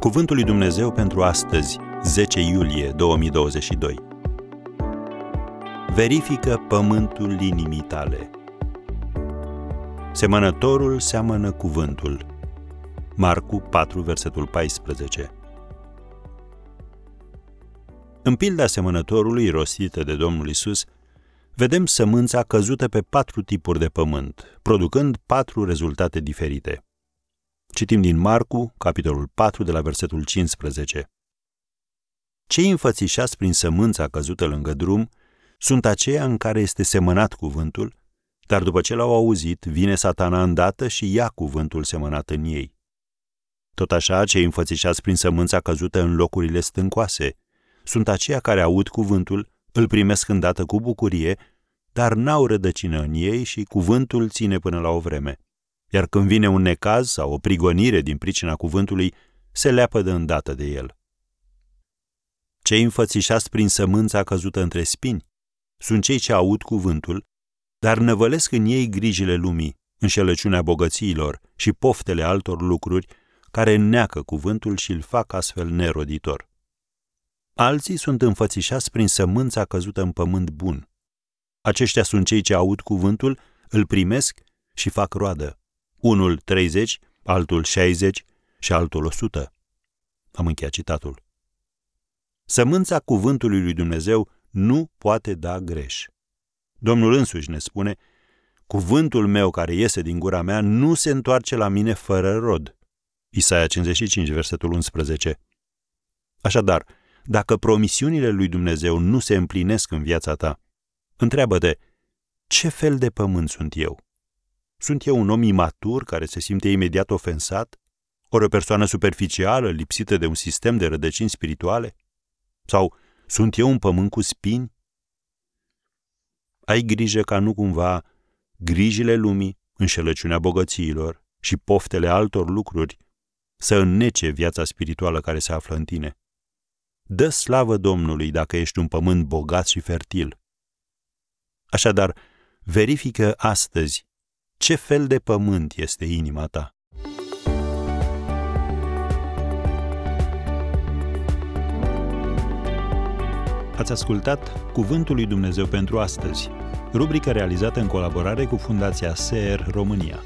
Cuvântul lui Dumnezeu pentru astăzi, 10 iulie 2022. Verifică pământul inimii tale. Semănătorul seamănă cuvântul. Marcu 4, versetul 14. În pilda semănătorului rostită de Domnul Isus, vedem sămânța căzută pe patru tipuri de pământ, producând patru rezultate diferite. Citim din Marcu, capitolul 4, de la versetul 15. Cei înfățișați prin sămânța căzută lângă drum sunt aceia în care este semănat cuvântul, dar după ce l-au auzit, vine satana îndată și ia cuvântul semănat în ei. Tot așa, cei înfățișați prin sămânța căzută în locurile stâncoase sunt aceia care aud cuvântul, îl primesc îndată cu bucurie, dar n-au rădăcină în ei și cuvântul ține până la o vreme iar când vine un necaz sau o prigonire din pricina cuvântului, se leapă de îndată de el. Cei înfățișați prin sămânța căzută între spini sunt cei ce aud cuvântul, dar năvălesc în ei grijile lumii, înșelăciunea bogățiilor și poftele altor lucruri care înneacă cuvântul și îl fac astfel neroditor. Alții sunt înfățișați prin sămânța căzută în pământ bun. Aceștia sunt cei ce aud cuvântul, îl primesc și fac roadă unul 30, altul 60 și altul 100. Am încheiat citatul. Sămânța cuvântului lui Dumnezeu nu poate da greș. Domnul însuși ne spune, cuvântul meu care iese din gura mea nu se întoarce la mine fără rod. Isaia 55, versetul 11. Așadar, dacă promisiunile lui Dumnezeu nu se împlinesc în viața ta, întreabă-te, ce fel de pământ sunt eu? Sunt eu un om imatur care se simte imediat ofensat? Ori o persoană superficială, lipsită de un sistem de rădăcini spirituale? Sau sunt eu un pământ cu spini? Ai grijă ca nu cumva grijile lumii, înșelăciunea bogățiilor și poftele altor lucruri să înnece viața spirituală care se află în tine. Dă slavă Domnului dacă ești un pământ bogat și fertil. Așadar, verifică astăzi ce fel de pământ este inima ta? Ați ascultat Cuvântul lui Dumnezeu pentru astăzi, rubrica realizată în colaborare cu Fundația SER România.